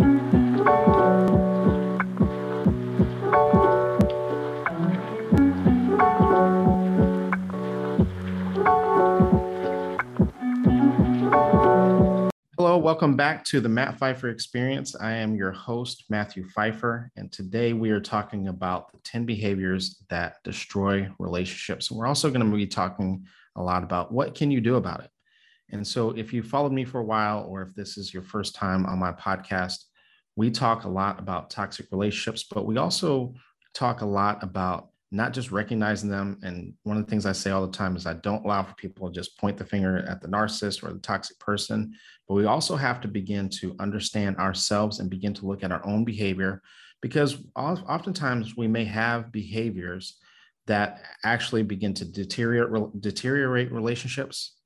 Hello, welcome back to the Matt Pfeiffer Experience. I am your host, Matthew Pfeiffer, and today we are talking about the 10 behaviors that destroy relationships. We're also going to be talking a lot about what can you do about it. And so if you followed me for a while, or if this is your first time on my podcast, we talk a lot about toxic relationships, but we also talk a lot about not just recognizing them. And one of the things I say all the time is I don't allow for people to just point the finger at the narcissist or the toxic person, but we also have to begin to understand ourselves and begin to look at our own behavior because oftentimes we may have behaviors that actually begin to deteriorate, deteriorate relationships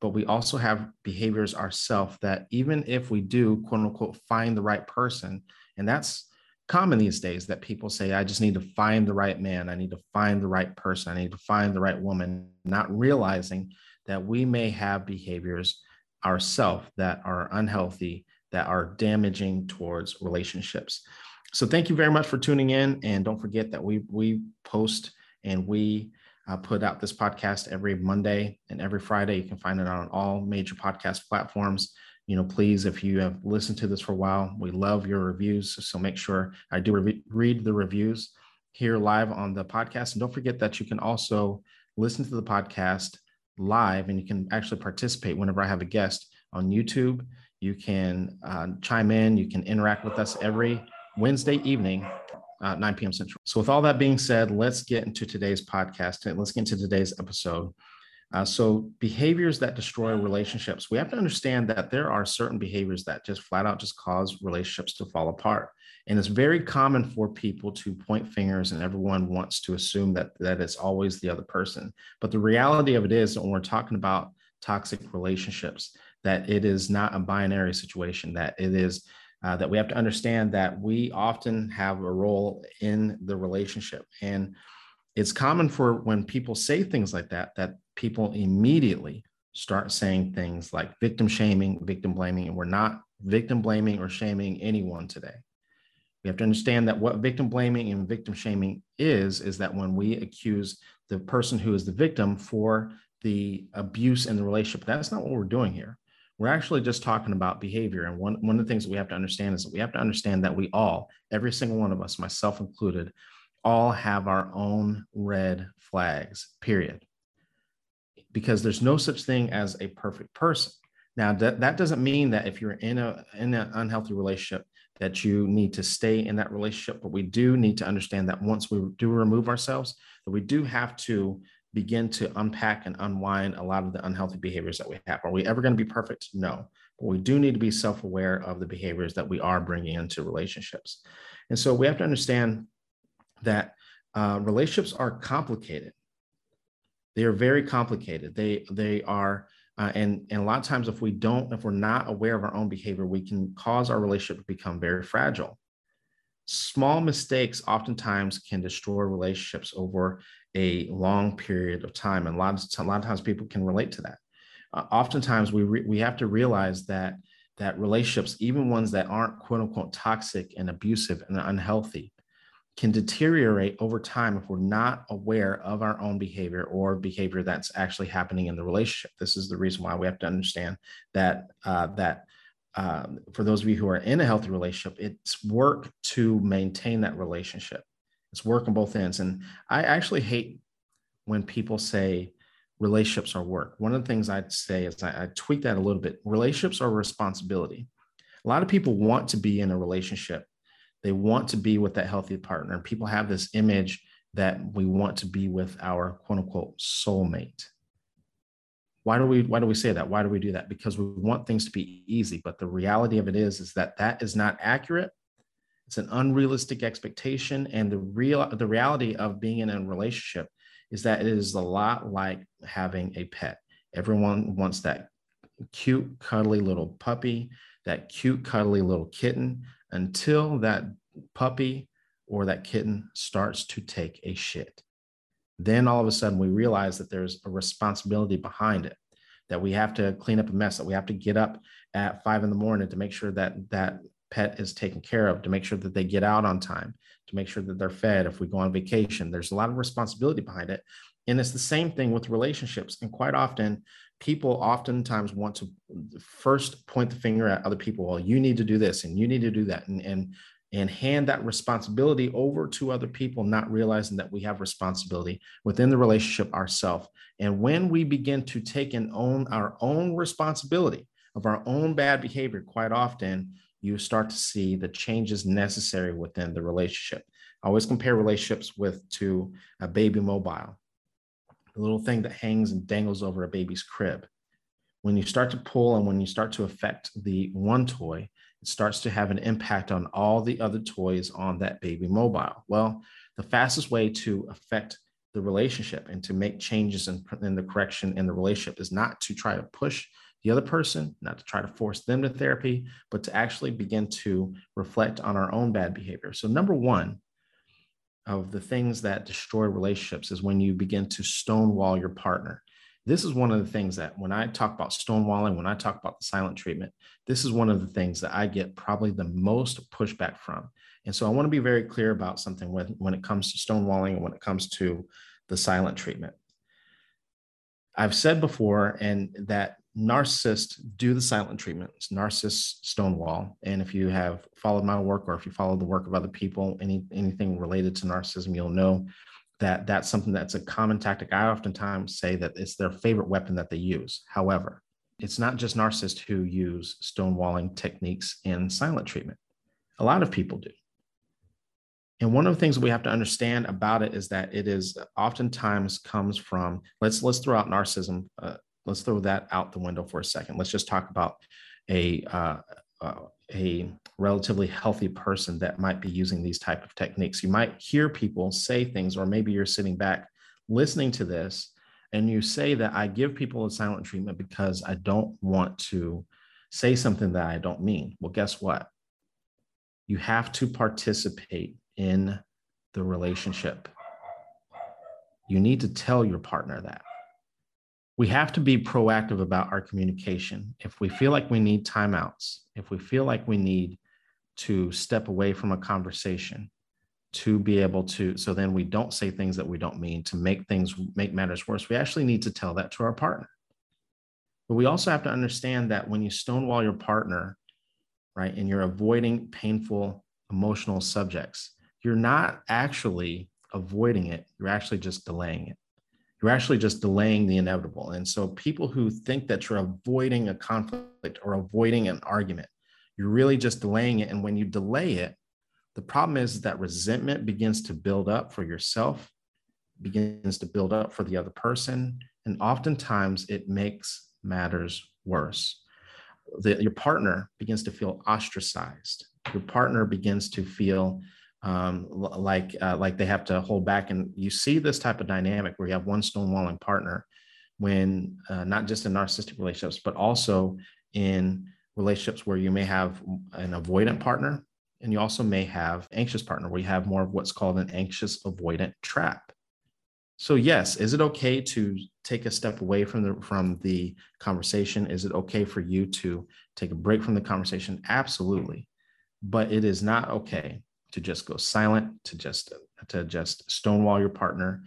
but we also have behaviors ourselves that even if we do quote unquote find the right person and that's common these days that people say i just need to find the right man. I need to find the right person. I need to find the right woman not realizing that we may have behaviors ourselves that are unhealthy that are damaging towards relationships. So thank you very much for tuning in and don't forget that we we post and we uh, put out this podcast every Monday and every Friday. You can find it on all major podcast platforms. You know, please, if you have listened to this for a while, we love your reviews. So make sure I do re- read the reviews here live on the podcast. And don't forget that you can also listen to the podcast live and you can actually participate whenever I have a guest on YouTube. You can uh, chime in, you can interact with us every Wednesday evening uh, 9 p.m. Central. So, with all that being said, let's get into today's podcast and let's get into today's episode. Uh, so, behaviors that destroy relationships. We have to understand that there are certain behaviors that just flat out just cause relationships to fall apart. And it's very common for people to point fingers, and everyone wants to assume that that it's always the other person. But the reality of it is, that when we're talking about toxic relationships, that it is not a binary situation. That it is uh, that we have to understand that we often have a role in the relationship. And it's common for when people say things like that, that people immediately start saying things like victim shaming, victim blaming, and we're not victim blaming or shaming anyone today. We have to understand that what victim blaming and victim shaming is, is that when we accuse the person who is the victim for the abuse in the relationship, that's not what we're doing here. We're actually just talking about behavior. And one, one of the things that we have to understand is that we have to understand that we all, every single one of us, myself included, all have our own red flags, period. Because there's no such thing as a perfect person. Now, that, that doesn't mean that if you're in a in an unhealthy relationship, that you need to stay in that relationship, but we do need to understand that once we do remove ourselves, that we do have to begin to unpack and unwind a lot of the unhealthy behaviors that we have. Are we ever going to be perfect? No. But we do need to be self aware of the behaviors that we are bringing into relationships. And so we have to understand that uh, relationships are complicated. They are very complicated. They, they are, uh, and, and a lot of times, if we don't, if we're not aware of our own behavior, we can cause our relationship to become very fragile small mistakes oftentimes can destroy relationships over a long period of time. And a lot of, a lot of times people can relate to that. Uh, oftentimes we, re- we have to realize that, that relationships, even ones that aren't quote unquote toxic and abusive and unhealthy, can deteriorate over time if we're not aware of our own behavior or behavior that's actually happening in the relationship. This is the reason why we have to understand that uh, that uh, for those of you who are in a healthy relationship, it's work to maintain that relationship. It's work on both ends. And I actually hate when people say relationships are work. One of the things I'd say is I, I tweak that a little bit. Relationships are responsibility. A lot of people want to be in a relationship. They want to be with that healthy partner. People have this image that we want to be with our quote unquote soulmate. Why do we why do we say that? Why do we do that? Because we want things to be easy, but the reality of it is is that that is not accurate it's an unrealistic expectation. And the real the reality of being in a relationship is that it is a lot like having a pet. Everyone wants that cute, cuddly little puppy, that cute, cuddly little kitten until that puppy or that kitten starts to take a shit. Then all of a sudden we realize that there's a responsibility behind it, that we have to clean up a mess, that we have to get up at five in the morning to make sure that that pet is taken care of, to make sure that they get out on time, to make sure that they're fed if we go on vacation. There's a lot of responsibility behind it. And it's the same thing with relationships. And quite often, people oftentimes want to first point the finger at other people. Well, you need to do this and you need to do that. And, and and hand that responsibility over to other people, not realizing that we have responsibility within the relationship ourselves. And when we begin to take and own our own responsibility of our own bad behavior, quite often you start to see the changes necessary within the relationship. I always compare relationships with to a baby mobile, the little thing that hangs and dangles over a baby's crib. When you start to pull and when you start to affect the one toy, it starts to have an impact on all the other toys on that baby mobile. Well, the fastest way to affect the relationship and to make changes in, in the correction in the relationship is not to try to push the other person, not to try to force them to therapy, but to actually begin to reflect on our own bad behavior. So, number one of the things that destroy relationships is when you begin to stonewall your partner. This is one of the things that when I talk about stonewalling, when I talk about the silent treatment, this is one of the things that I get probably the most pushback from. And so I want to be very clear about something when, when it comes to stonewalling and when it comes to the silent treatment. I've said before, and that narcissists do the silent treatment. narcissists stonewall. And if you have followed my work or if you follow the work of other people, any anything related to narcissism, you'll know that that's something that's a common tactic. I oftentimes say that it's their favorite weapon that they use. However, it's not just narcissists who use stonewalling techniques in silent treatment. A lot of people do. And one of the things we have to understand about it is that it is oftentimes comes from let's let's throw out narcissism. Uh, let's throw that out the window for a second. Let's just talk about a uh, uh, a relatively healthy person that might be using these type of techniques. You might hear people say things or maybe you're sitting back listening to this and you say that i give people a silent treatment because i don't want to say something that i don't mean. Well guess what? You have to participate in the relationship. You need to tell your partner that we have to be proactive about our communication. If we feel like we need timeouts, if we feel like we need to step away from a conversation to be able to, so then we don't say things that we don't mean to make things, make matters worse, we actually need to tell that to our partner. But we also have to understand that when you stonewall your partner, right, and you're avoiding painful emotional subjects, you're not actually avoiding it, you're actually just delaying it you're actually just delaying the inevitable. And so people who think that you're avoiding a conflict or avoiding an argument, you're really just delaying it. And when you delay it, the problem is that resentment begins to build up for yourself, begins to build up for the other person. And oftentimes it makes matters worse. The, your partner begins to feel ostracized. Your partner begins to feel um, like uh, like they have to hold back. And you see this type of dynamic where you have one stonewalling partner when uh, not just in narcissistic relationships, but also in relationships where you may have an avoidant partner and you also may have anxious partner where you have more of what's called an anxious avoidant trap. So yes, is it okay to take a step away from the from the conversation? Is it okay for you to take a break from the conversation? Absolutely. But it is not okay to just go silent, to just to just stonewall your partner,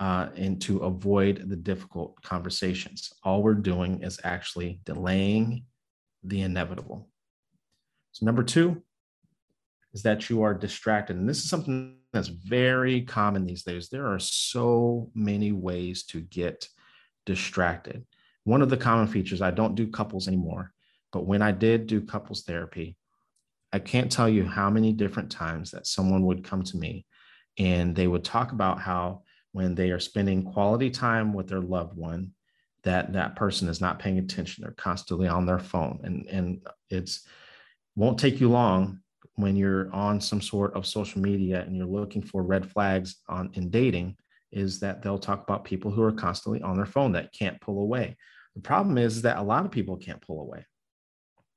uh, and to avoid the difficult conversations. All we're doing is actually delaying the inevitable. So number two is that you are distracted, and this is something that's very common these days. There are so many ways to get distracted. One of the common features, I don't do couples anymore, but when I did do couples therapy, I can't tell you how many different times that someone would come to me and they would talk about how when they are spending quality time with their loved one, that that person is not paying attention. They're constantly on their phone. And, and it's won't take you long when you're on some sort of social media and you're looking for red flags on in dating is that they'll talk about people who are constantly on their phone that can't pull away. The problem is that a lot of people can't pull away.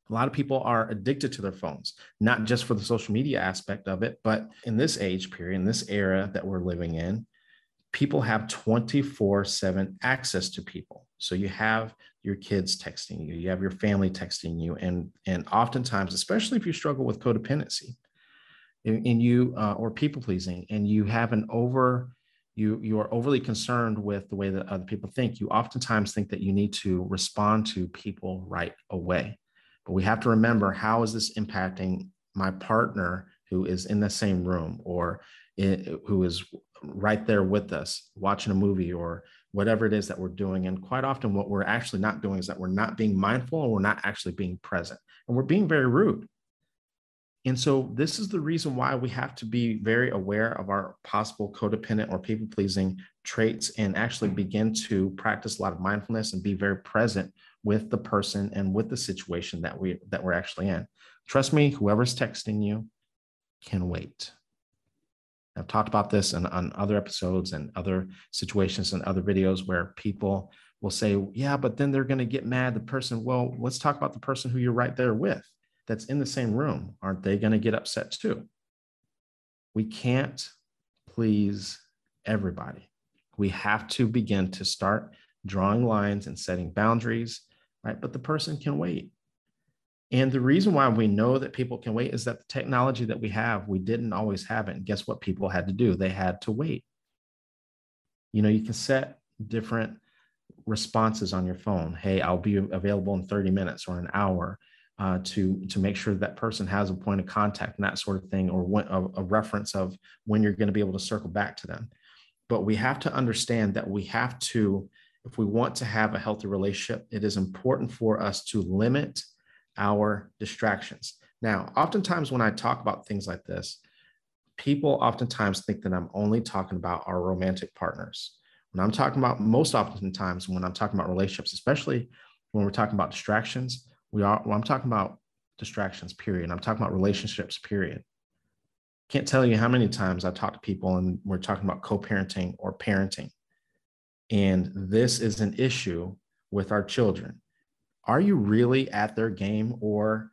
A lot of people are addicted to their phones, not just for the social media aspect of it, but in this age period, in this era that we're living in, people have 24 7 access to people. So you have your kids texting you, you have your family texting you, and, and oftentimes, especially if you struggle with codependency and you uh, or people pleasing, and you have an over you you are overly concerned with the way that other people think you oftentimes think that you need to respond to people right away but we have to remember how is this impacting my partner who is in the same room or who is right there with us watching a movie or whatever it is that we're doing. And quite often, what we're actually not doing is that we're not being mindful and we're not actually being present and we're being very rude. And so, this is the reason why we have to be very aware of our possible codependent or people pleasing traits and actually begin to practice a lot of mindfulness and be very present with the person and with the situation that we that we're actually in. Trust me, whoever's texting you can wait. I've talked about this in, on other episodes and other situations and other videos where people will say, Yeah, but then they're going to get mad. The person, well, let's talk about the person who you're right there with that's in the same room. Aren't they going to get upset too? We can't please everybody. We have to begin to start drawing lines and setting boundaries, right? But the person can wait. And the reason why we know that people can wait is that the technology that we have, we didn't always have it. And guess what people had to do? They had to wait. You know, you can set different responses on your phone. Hey, I'll be available in 30 minutes or an hour uh, to, to make sure that person has a point of contact and that sort of thing, or when, a, a reference of when you're going to be able to circle back to them. But we have to understand that we have to, if we want to have a healthy relationship, it is important for us to limit our distractions. Now, oftentimes when I talk about things like this, people oftentimes think that I'm only talking about our romantic partners. When I'm talking about most oftentimes when I'm talking about relationships, especially when we're talking about distractions, we are well, I'm talking about distractions, period. I'm talking about relationships, period. Can't tell you how many times I talk to people and we're talking about co-parenting or parenting. And this is an issue with our children are you really at their game or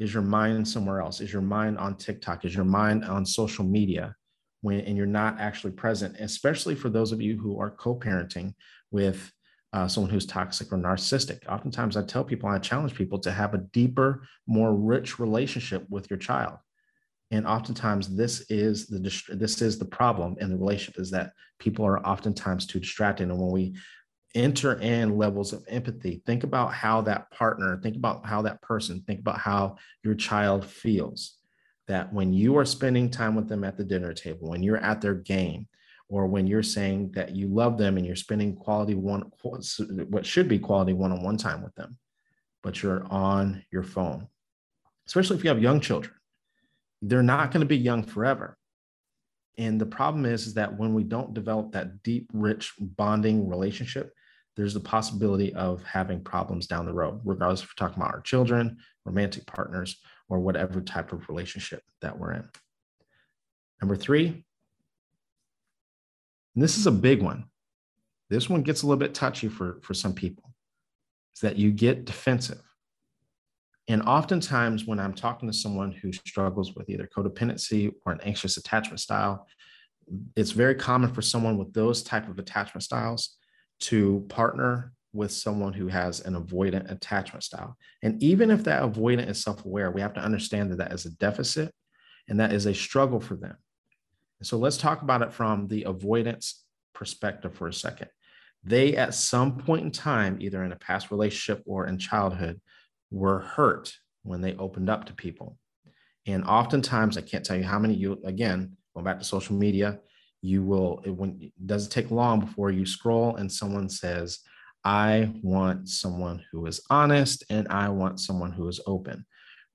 is your mind somewhere else? Is your mind on TikTok? Is your mind on social media when and you're not actually present, especially for those of you who are co-parenting with uh, someone who's toxic or narcissistic. Oftentimes I tell people, I challenge people to have a deeper, more rich relationship with your child. And oftentimes this is the this is the problem in the relationship is that people are oftentimes too distracted. And when we enter in levels of empathy. Think about how that partner, think about how that person, think about how your child feels. That when you are spending time with them at the dinner table, when you're at their game, or when you're saying that you love them and you're spending quality one, what should be quality one on one time with them, but you're on your phone, especially if you have young children. They're not going to be young forever. And the problem is, is that when we don't develop that deep, rich bonding relationship, there's the possibility of having problems down the road, regardless if we're talking about our children, romantic partners, or whatever type of relationship that we're in. Number three, and this is a big one. This one gets a little bit touchy for, for some people, is that you get defensive. And oftentimes, when I'm talking to someone who struggles with either codependency or an anxious attachment style, it's very common for someone with those type of attachment styles to partner with someone who has an avoidant attachment style. And even if that avoidant is self aware, we have to understand that that is a deficit and that is a struggle for them. So let's talk about it from the avoidance perspective for a second. They, at some point in time, either in a past relationship or in childhood, were hurt when they opened up to people. And oftentimes, I can't tell you how many you, again, going back to social media, you will it, when it doesn't take long before you scroll and someone says i want someone who is honest and i want someone who is open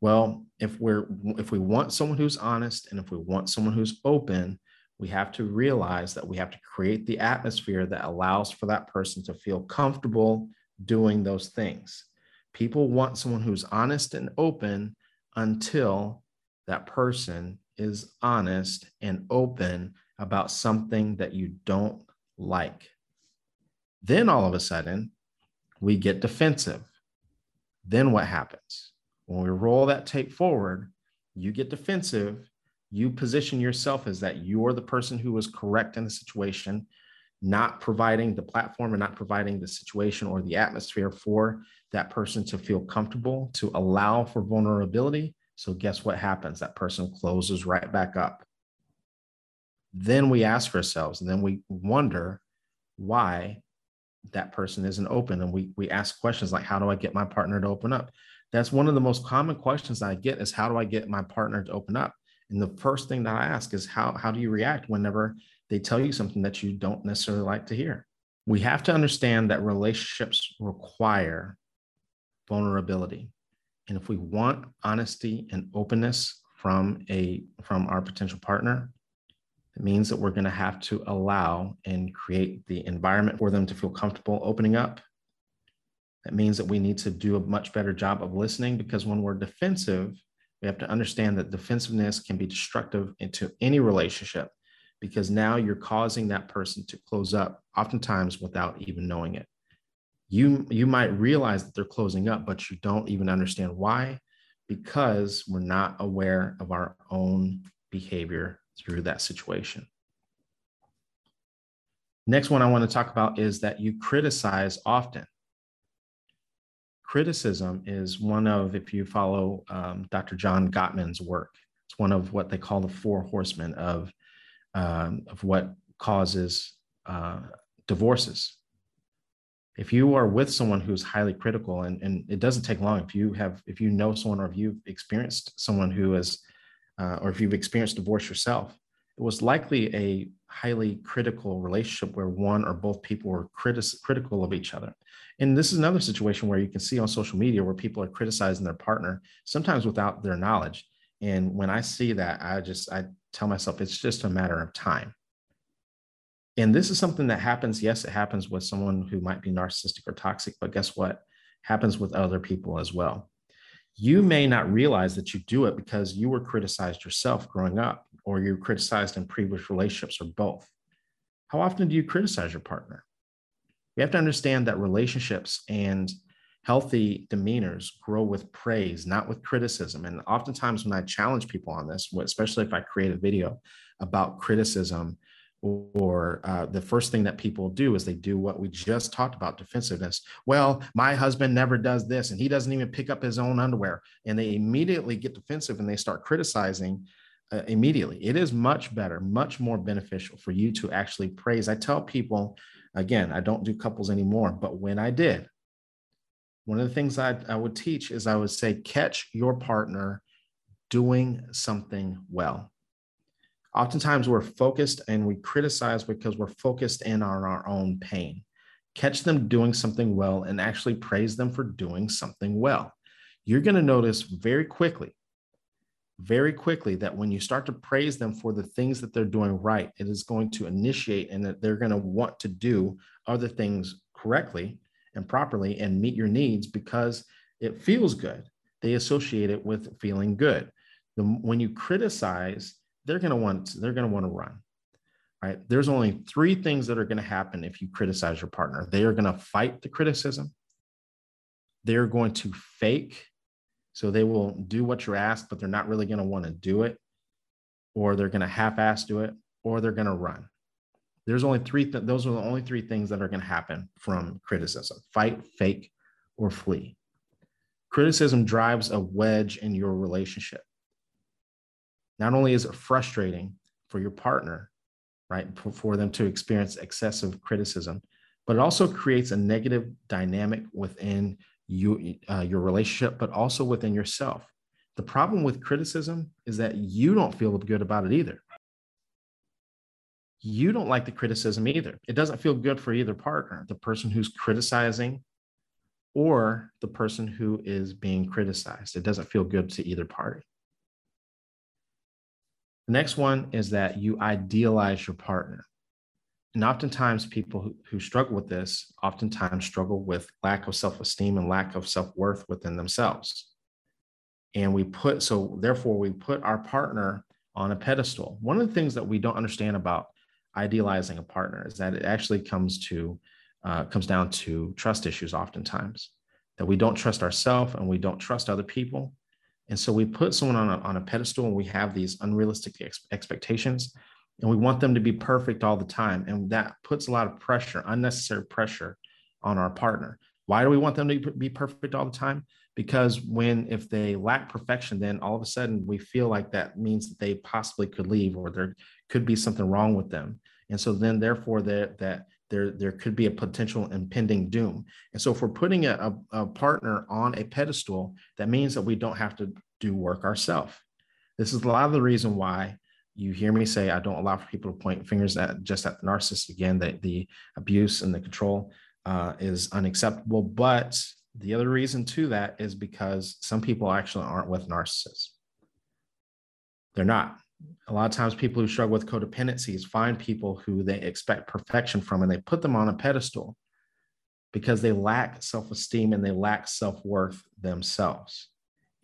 well if we're if we want someone who's honest and if we want someone who's open we have to realize that we have to create the atmosphere that allows for that person to feel comfortable doing those things people want someone who's honest and open until that person is honest and open about something that you don't like. Then all of a sudden, we get defensive. Then what happens? When we roll that tape forward, you get defensive. You position yourself as that you're the person who was correct in the situation. not providing the platform and not providing the situation or the atmosphere for that person to feel comfortable, to allow for vulnerability. So, guess what happens? That person closes right back up. Then we ask ourselves, and then we wonder why that person isn't open. And we, we ask questions like, How do I get my partner to open up? That's one of the most common questions I get is, How do I get my partner to open up? And the first thing that I ask is, How, how do you react whenever they tell you something that you don't necessarily like to hear. We have to understand that relationships require vulnerability. And if we want honesty and openness from a from our potential partner, it means that we're going to have to allow and create the environment for them to feel comfortable opening up. That means that we need to do a much better job of listening because when we're defensive, we have to understand that defensiveness can be destructive into any relationship because now you're causing that person to close up oftentimes without even knowing it. You you might realize that they're closing up but you don't even understand why because we're not aware of our own behavior through that situation. Next one i want to talk about is that you criticize often criticism is one of if you follow um, dr john gottman's work it's one of what they call the four horsemen of um, of what causes uh, divorces. If you are with someone who's highly critical, and, and it doesn't take long, if you have, if you know someone or if you've experienced someone who is, uh, or if you've experienced divorce yourself, it was likely a highly critical relationship where one or both people were critis- critical of each other. And this is another situation where you can see on social media where people are criticizing their partner, sometimes without their knowledge. And when I see that, I just I tell myself it's just a matter of time. And this is something that happens. Yes, it happens with someone who might be narcissistic or toxic, but guess what? Happens with other people as well. You may not realize that you do it because you were criticized yourself growing up, or you were criticized in previous relationships, or both. How often do you criticize your partner? We have to understand that relationships and healthy demeanors grow with praise, not with criticism. And oftentimes, when I challenge people on this, especially if I create a video about criticism, or uh, the first thing that people do is they do what we just talked about defensiveness. Well, my husband never does this, and he doesn't even pick up his own underwear. And they immediately get defensive and they start criticizing uh, immediately. It is much better, much more beneficial for you to actually praise. I tell people, again, I don't do couples anymore, but when I did, one of the things I, I would teach is I would say, catch your partner doing something well. Oftentimes we're focused and we criticize because we're focused in on our own pain. Catch them doing something well and actually praise them for doing something well. You're going to notice very quickly, very quickly that when you start to praise them for the things that they're doing right, it is going to initiate and that they're going to want to do other things correctly and properly and meet your needs because it feels good. They associate it with feeling good. The, when you criticize, they're going to want they're going to want to run. Right? There's only three things that are going to happen if you criticize your partner. They are going to fight the criticism. They're going to fake. So they will do what you're asked, but they're not really going to want to do it. Or they're going to half-ass do it, or they're going to run. There's only three, th- those are the only three things that are going to happen from criticism fight, fake, or flee. Criticism drives a wedge in your relationship. Not only is it frustrating for your partner, right, for them to experience excessive criticism, but it also creates a negative dynamic within you, uh, your relationship, but also within yourself. The problem with criticism is that you don't feel good about it either you don't like the criticism either. It doesn't feel good for either partner, the person who's criticizing or the person who is being criticized. It doesn't feel good to either party. The next one is that you idealize your partner. And oftentimes, people who, struggle with this oftentimes struggle with lack of self esteem and lack of self worth within themselves. And we put, so therefore, we put our partner on a pedestal. One of the things that we don't understand about idealizing a partner is that it actually comes to uh, comes down to trust issues oftentimes that we don't trust ourselves and we don't trust other people and so we put someone on a, on a pedestal and we have these unrealistic ex- expectations and we want them to be perfect all the time. And that puts a lot of pressure, unnecessary pressure on our partner. Why do we want them to be perfect all the time? Because when, if they lack perfection, then all of a sudden we feel like that means that they possibly could leave or there could be something wrong with them. And so then, therefore, that, that there, there could be a potential impending doom. And so if we're putting a, a, a partner on a pedestal, that means that we don't have to do work ourselves. This is a lot of the reason why you hear me say I don't allow for people to point fingers at just at the narcissist again, that the abuse and the control uh, is unacceptable. But the other reason to that is because some people actually aren't with narcissists. They're not. A lot of times, people who struggle with codependencies find people who they expect perfection from and they put them on a pedestal because they lack self esteem and they lack self worth themselves.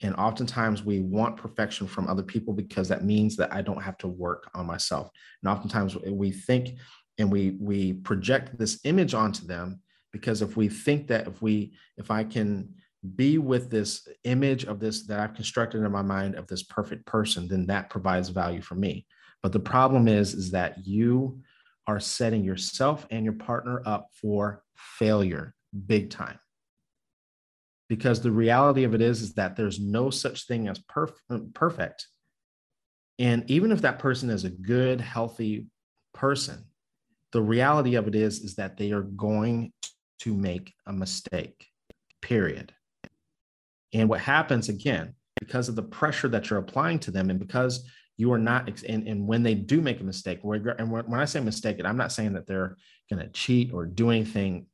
And oftentimes we want perfection from other people because that means that I don't have to work on myself. And oftentimes we think and we we project this image onto them because if we think that if we if I can be with this image of this that I've constructed in my mind of this perfect person, then that provides value for me. But the problem is is that you are setting yourself and your partner up for failure big time because the reality of it is is that there's no such thing as perf- perfect. And even if that person is a good healthy person the reality of it is is that they are going to make a mistake period. And what happens again because of the pressure that you're applying to them and because you are not and, and when they do make a mistake and when i say mistake i'm not saying that they're going to cheat or do anything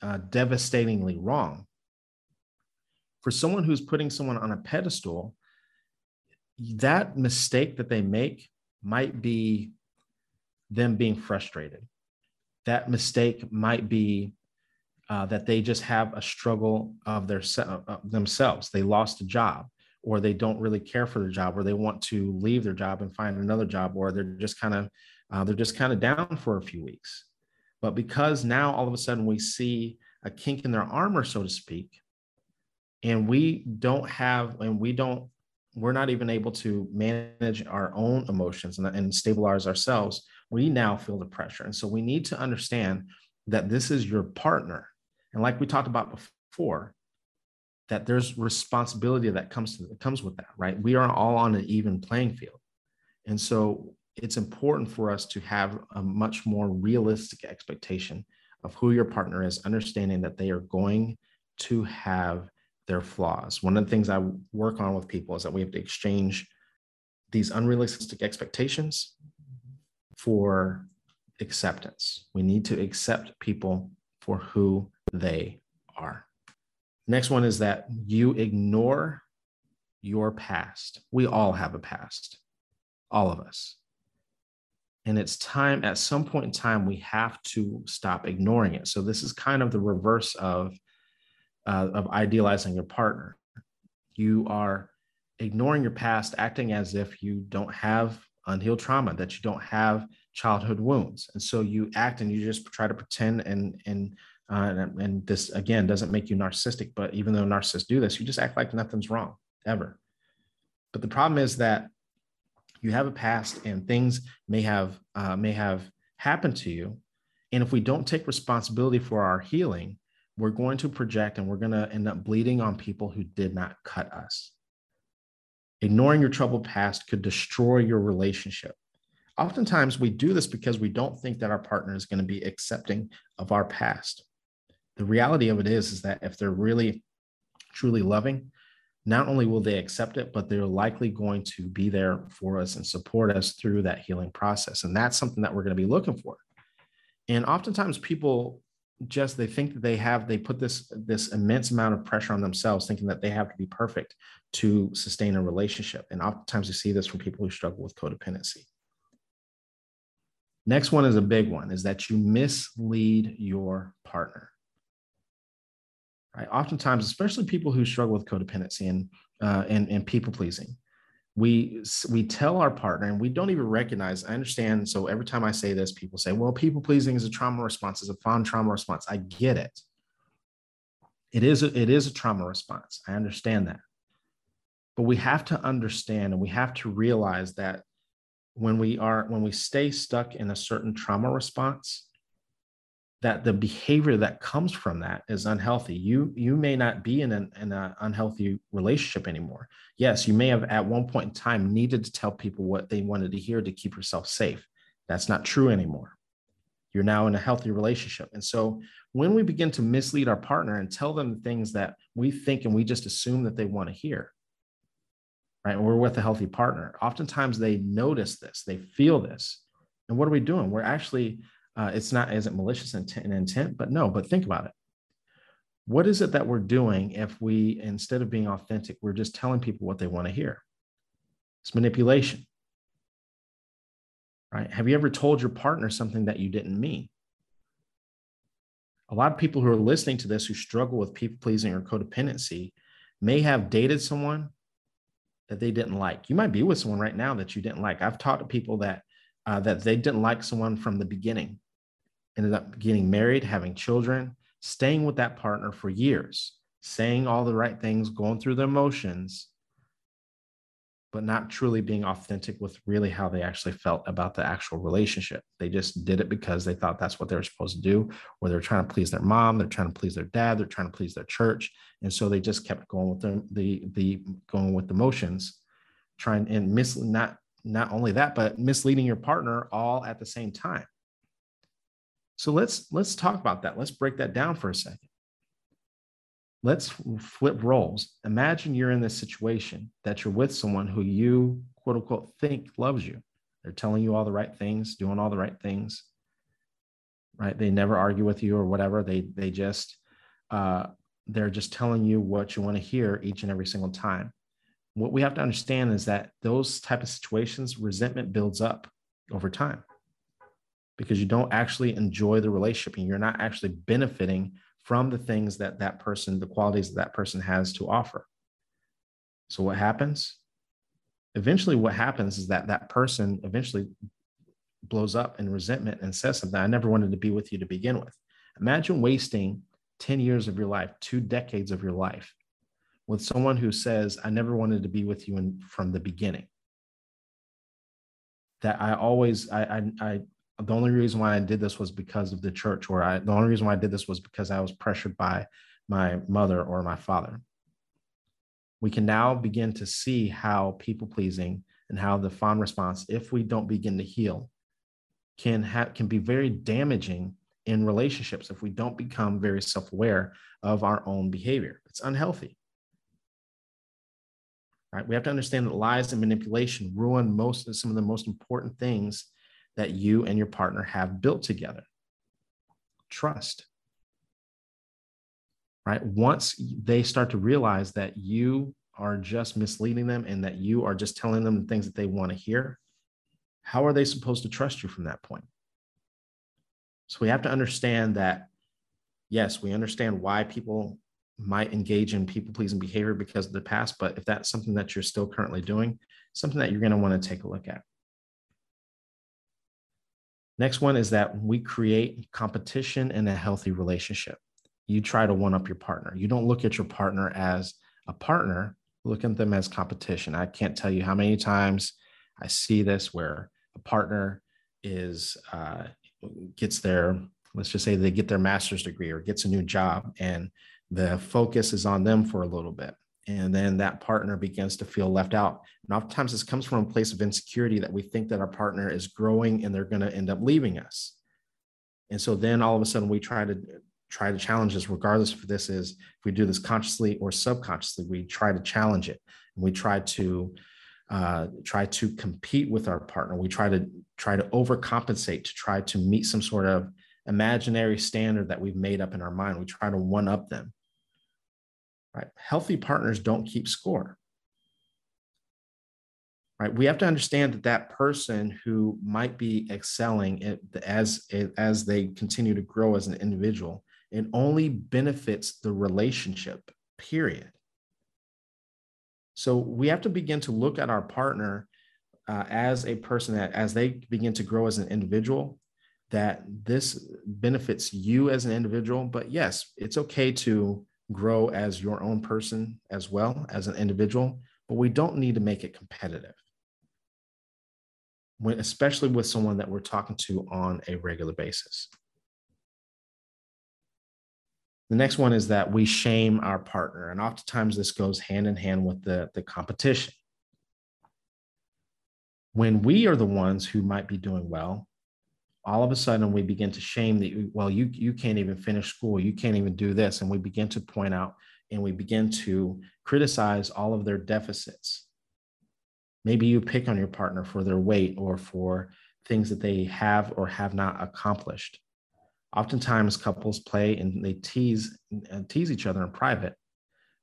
uh, devastatingly wrong for someone who's putting someone on a pedestal, that mistake that they make might be them being frustrated. That mistake might be uh, that they just have a struggle of their uh, themselves. They lost a job, or they don't really care for their job, or they want to leave their job and find another job, or they're just kind of uh, they're just kind of down for a few weeks. But because now all of a sudden we see a kink in their armor, so to speak, and we don't have and we don't we're not even able to manage our own emotions and, and stabilize ourselves we now feel the pressure. And so we need to understand that this is your partner. And like we talked about before that there's responsibility that comes to that comes with that right? We are all on an even playing field. And so it's important for us to have a much more realistic expectation of who your partner is understanding that they are going to have their flaws. One of the things I work on with people is that we have to exchange these unrealistic expectations for acceptance. We need to accept people for who they are. Next one is that you ignore your past. We all have a past, all of us. And it's time, at some point in time, we have to stop ignoring it. So, this is kind of the reverse of uh, of idealizing your partner. You are ignoring your past, acting as if you don't have unhealed trauma, that you don't have childhood wounds, and so you act and you just try to pretend and and uh, and this again doesn't make you narcissistic. But even though narcissists do this, you just act like nothing's wrong ever. But the problem is that you have a past and things may have uh, may have happened to you, and if we don't take responsibility for our healing, we're going to project and we're going to end up bleeding on people who did not cut us. Ignoring your troubled past could destroy your relationship. Oftentimes, we do this because we don't think that our partner is going to be accepting of our past. The reality of it is, is that if they're really truly loving, not only will they accept it, but they're likely going to be there for us and support us through that healing process. And that's something that we're going to be looking for. And oftentimes, people just they think that they have they put this this immense amount of pressure on themselves thinking that they have to be perfect to sustain a relationship. And oftentimes you see this from people who struggle with codependency. Next one is a big one is that you mislead your partner. Right? Oftentimes especially people who struggle with codependency and uh, and, and people pleasing we we tell our partner and we don't even recognize i understand so every time i say this people say well people pleasing is a trauma response is a fawn trauma response. I get it. It is a, it is a trauma response. I understand that. But we have to understand and we have to realize that when we are when we stay stuck in a certain trauma response that the behavior that comes from that is unhealthy you you may not be in an, in an unhealthy relationship anymore yes you may have at one point in time needed to tell people what they wanted to hear to keep yourself safe that's not true anymore you're now in a healthy relationship and so when we begin to mislead our partner and tell them things that we think and we just assume that they want to hear right? we're with a healthy partner. Oftentimes they notice this, they feel this. And what are we doing? We're actually, uh, it's not, isn't malicious intent, intent? But no, but think about it. What is it that we're doing if we, instead of being authentic, we're just telling people what they want to hear? It's manipulation, right? Have you ever told your partner something that you didn't mean? A lot of people who are listening to this who struggle with people pleasing or codependency may have dated someone that they didn't like. You might be with someone right now that you didn't like. I've talked to people that uh, that they didn't like someone from the beginning, ended up getting married, having children, staying with that partner for years, saying all the right things, going through the emotions, but not truly being authentic with really how they actually felt about the actual relationship. They just did it because they thought that's what they were supposed to do, or they're trying to please their mom, they're trying to please their dad, they're trying to please their church, and so they just kept going with them, the the going with the motions, trying and miss not not only that, but misleading your partner all at the same time. So let's let's talk about that. Let's break that down for a second let's flip roles. Imagine you're in this situation that you're with someone who you quote unquote think loves you. They're telling you all the right things, doing all the right things, right? They never argue with you or whatever. They they just uh, they're just telling you what you want to hear each and every single time. What we have to understand is that those type of situations, resentment builds up over time because you don't actually enjoy the relationship and you're not actually benefiting from the things that that person, the qualities that that person has to offer. So what happens? Eventually, what happens is that that person eventually blows up in resentment and says something. I never wanted to be with you to begin with. Imagine wasting 10 years of your life, two decades of your life with someone who says, I never wanted to be with you in, from the beginning. That I always, I, I, I the only reason why I did this was because of the church, or I, the only reason why I did this was because I was pressured by my mother or my father. We can now begin to see how people pleasing and how the fawn response, if we don't begin to heal, can have can be very damaging in relationships if we don't become very self-aware of our own behavior. It's unhealthy. Right? We have to understand that lies and manipulation ruin most of some of the most important things that you and your partner have built together. Trust. Right? Once they start to realize that you are just misleading them and that you are just telling them the things that they want to hear how are they supposed to trust you from that point? So we have to understand that yes we understand why people might engage in people pleasing behavior because of the past but if that's something that you're still currently doing something that you're going to want to take a look at Next one is that we create competition in a healthy relationship. You try to one up your partner. You don't look at your partner as a partner, look at them as competition. I can't tell you how many times I see this where a partner is uh, gets their let's just say they get their master's degree or gets a new job and the focus is on them for a little bit and then that partner begins to feel left out. And oftentimes this comes from a place of insecurity that we think that our partner is growing and they're going to end up leaving us. And so then all of a sudden we try to try to challenge this, regardless if this is if we do this consciously or subconsciously, we try to challenge it and we try to uh, try to compete with our partner. We try to try to overcompensate to try to meet some sort of imaginary standard that we've made up in our mind. We try to one up them right? Healthy partners don't keep score. Right? We have to understand that that person who might be excelling as as they continue to grow as an individual, it only benefits the relationship. Period. So we have to begin to look at our partner uh, as a person that, as they begin to grow as an individual, that this benefits you as an individual. But yes, it's okay to grow as your own person as well as an individual, but we don't need to make it competitive. when, especially with someone that we're talking to on a regular basis. The next one is that we shame our partner. And oftentimes this goes hand in hand with the, the competition. When we are the ones who might be doing well, all of a sudden we begin to shame that, well, you, you can't even finish school, you can't even do this. And we begin to point out and we begin to criticize all of their deficits. Maybe you pick on your partner for their weight or for things that they have or have not accomplished. Oftentimes, couples play and they tease and uh, tease each other in private,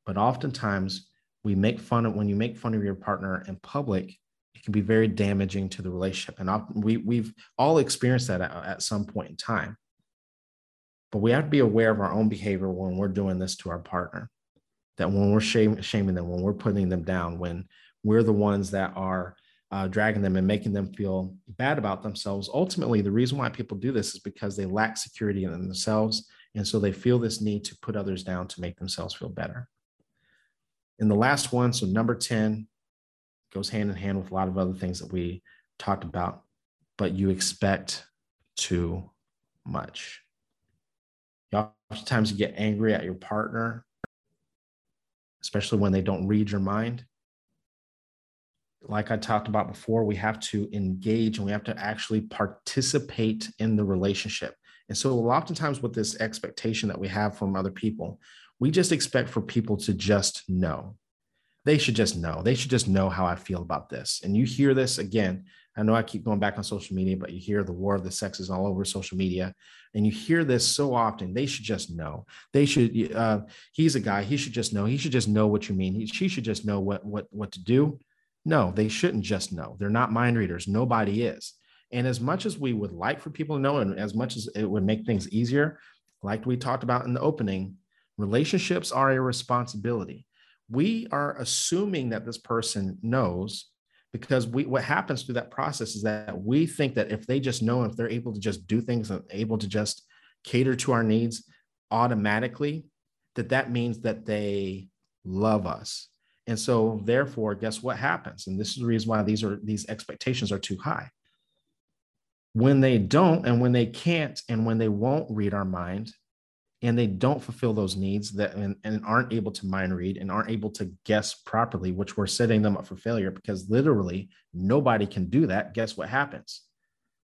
but oftentimes we make fun of when you make fun of your partner in public, it can be very damaging to the relationship. And we we've all experienced that at, at some point in time. But we have to be aware of our own behavior when we're doing this to our partner. That when we're shame, shaming them, when we're putting them down, when we're the ones that are uh, dragging them and making them feel bad about themselves. Ultimately, the reason why people do this is because they lack security in themselves. And so they feel this need to put others down to make themselves feel better. And the last one, so number 10, goes hand in hand with a lot of other things that we talked about, but you expect too much. Oftentimes you get angry at your partner, especially when they don't read your mind like I talked about before, we have to engage and we have to actually participate in the relationship. And so, oftentimes, with this expectation that we have from other people, we just expect for people to just know. They should just know. They should just know how I feel about this. And you hear this again. I know I keep going back on social media, but you hear the war of the sexes all over social media. And you hear this so often. They should just know. They should, uh, he's a guy. He should just know. He should just know what you mean. He, she should just know what, what, what to do no, they shouldn't just know. They're not mind readers. Nobody is. And as much as we would like for people to know, and as much as it would make things easier, like we talked about in the opening, relationships are a responsibility. We are assuming that this person knows because we what happens through that process is that we think that if they just know if they're able to just do things and able to just cater to our needs automatically that that means that they love us and so therefore, guess what happens? And this is the reason why these are these expectations are too high. When they don't, and when they can't, and when they won't read our mind, and they don't fulfill those needs that and, and aren't able to mind read and aren't able to guess properly, which we're setting them up for failure because literally nobody can do that. Guess what happens?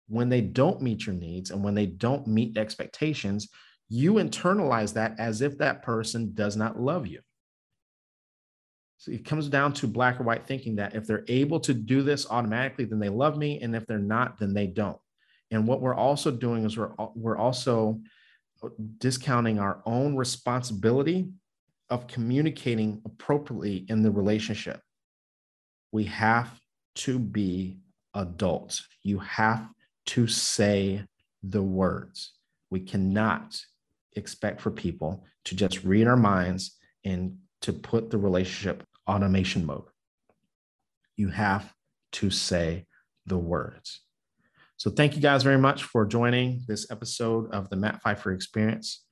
When they don't meet your needs and when they don't meet expectations, you internalize that as if that person does not love you. So it comes down to black or white thinking that if they're able to do this automatically, then they love me. And if they're not, then they don't. And what we're also doing is we're, we're also discounting our own responsibility of communicating appropriately in the relationship. We have to be adults. You have to say the words. We cannot expect for people to just read our minds and to put the relationship automation mode. You have to say the words. So thank you guys very much for joining this episode of the Matt Pfeiffer Experience.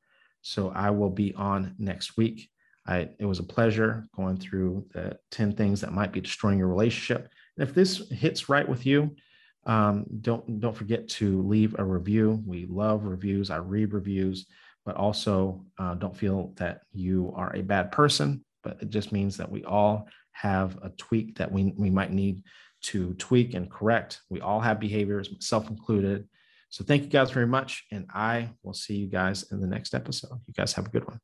So I will be on next week. I, it was a pleasure going through the 10 things that might be destroying your relationship. And if this hits right with you, um, don't don't forget to leave a review. We love reviews. I read reviews but also uh, don't feel that you are a bad person, but it just means that we all have a tweak that we, we might need to tweak and correct. We all have behaviors, self included. So thank you guys very much. And I will see you guys in the next episode. You guys have a good one.